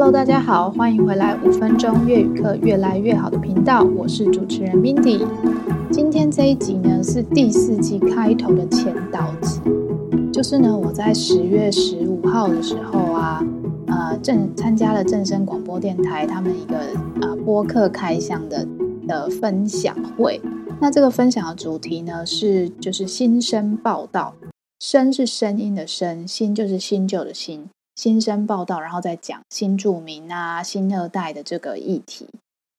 Hello，大家好，欢迎回来五分钟粤语课越来越好的频道，我是主持人 Mindy。今天这一集呢是第四季开头的前导集，就是呢我在十月十五号的时候啊，呃正参加了正声广播电台他们一个呃播客开箱的的分享会。那这个分享的主题呢是就是新生报道，声是声音的声，新就是新旧的新。新生报道，然后再讲新住民啊、新二代的这个议题。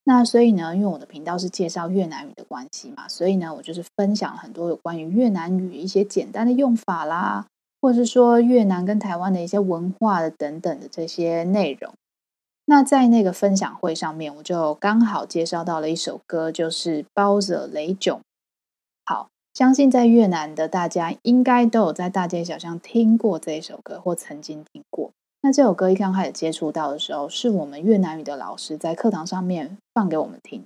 那所以呢，因为我的频道是介绍越南语的关系嘛，所以呢，我就是分享了很多有关于越南语一些简单的用法啦，或者是说越南跟台湾的一些文化的等等的这些内容。那在那个分享会上面，我就刚好介绍到了一首歌，就是《包者雷囧》。好。相信在越南的大家应该都有在大街小巷听过这一首歌，或曾经听过。那这首歌一刚开始接触到的时候，是我们越南语的老师在课堂上面放给我们听。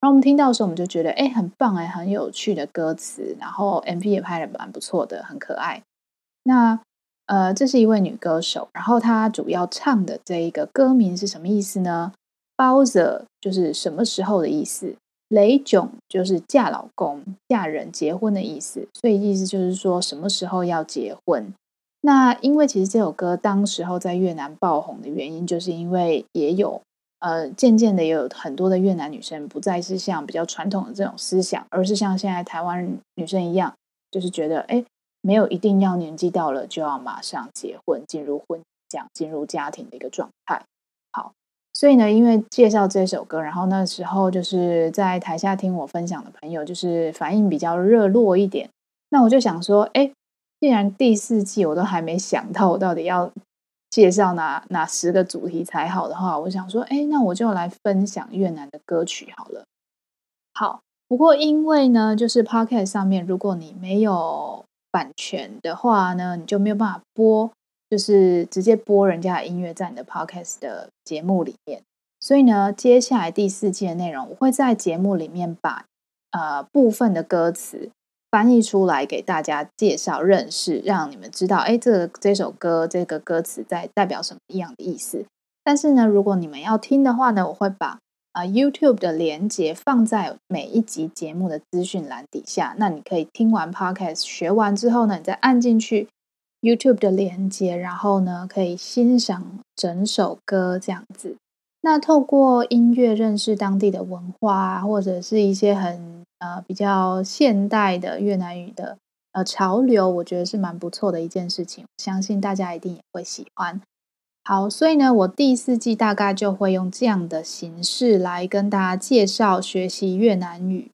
然后我们听到的时候，我们就觉得，哎，很棒哎，很有趣的歌词，然后 MV 也拍得蛮不错的，很可爱。那呃，这是一位女歌手，然后她主要唱的这一个歌名是什么意思呢？包着就是什么时候的意思。雷囧就是嫁老公、嫁人、结婚的意思，所以意思就是说什么时候要结婚。那因为其实这首歌当时候在越南爆红的原因，就是因为也有呃渐渐的也有很多的越南女生不再是像比较传统的这种思想，而是像现在台湾女生一样，就是觉得哎，没有一定要年纪到了就要马上结婚，进入婚这样进入家庭的一个状态。好。所以呢，因为介绍这首歌，然后那时候就是在台下听我分享的朋友，就是反应比较热络一点。那我就想说，哎，既然第四季我都还没想到我到底要介绍哪哪十个主题才好的话，我想说，哎，那我就来分享越南的歌曲好了。好，不过因为呢，就是 Podcast 上面，如果你没有版权的话呢，你就没有办法播。就是直接播人家的音乐在你的 podcast 的节目里面，所以呢，接下来第四季的内容，我会在节目里面把呃部分的歌词翻译出来给大家介绍认识，让你们知道，哎，这这首歌这个歌词在代表什么样的意思。但是呢，如果你们要听的话呢，我会把啊、YouTube 的连接放在每一集节目的资讯栏底下，那你可以听完 podcast 学完之后呢，你再按进去。YouTube 的连接，然后呢，可以欣赏整首歌这样子。那透过音乐认识当地的文化，或者是一些很呃比较现代的越南语的呃潮流，我觉得是蛮不错的一件事情。相信大家一定也会喜欢。好，所以呢，我第四季大概就会用这样的形式来跟大家介绍学习越南语。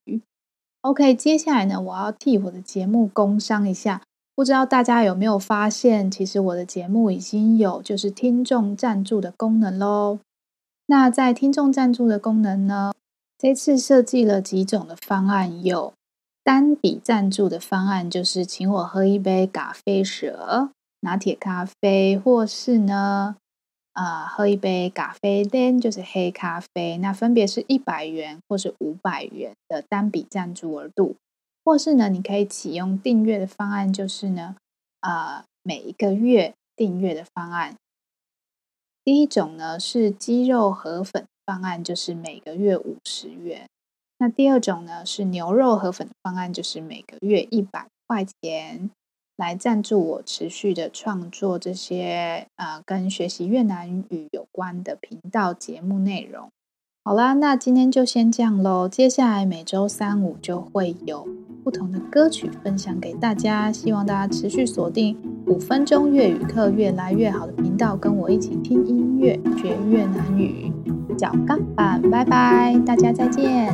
OK，接下来呢，我要替我的节目工商一下。不知道大家有没有发现，其实我的节目已经有就是听众赞助的功能喽。那在听众赞助的功能呢，这次设计了几种的方案，有单笔赞助的方案，就是请我喝一杯咖啡蛇拿铁咖啡，或是呢，啊、呃，喝一杯咖啡店，就是黑咖啡，那分别是一百元或是五百元的单笔赞助额度。或是呢，你可以启用订阅的方案，就是呢，啊、呃，每一个月订阅的方案。第一种呢是鸡肉河粉方案，就是每个月五十元。那第二种呢是牛肉河粉方案，就是每个月一百块钱，来赞助我持续的创作这些啊、呃、跟学习越南语有关的频道节目内容。好啦，那今天就先这样喽。接下来每周三五就会有不同的歌曲分享给大家，希望大家持续锁定五分钟粤语课越来越好的频道，跟我一起听音乐学越南语。脚杠板，拜拜，大家再见。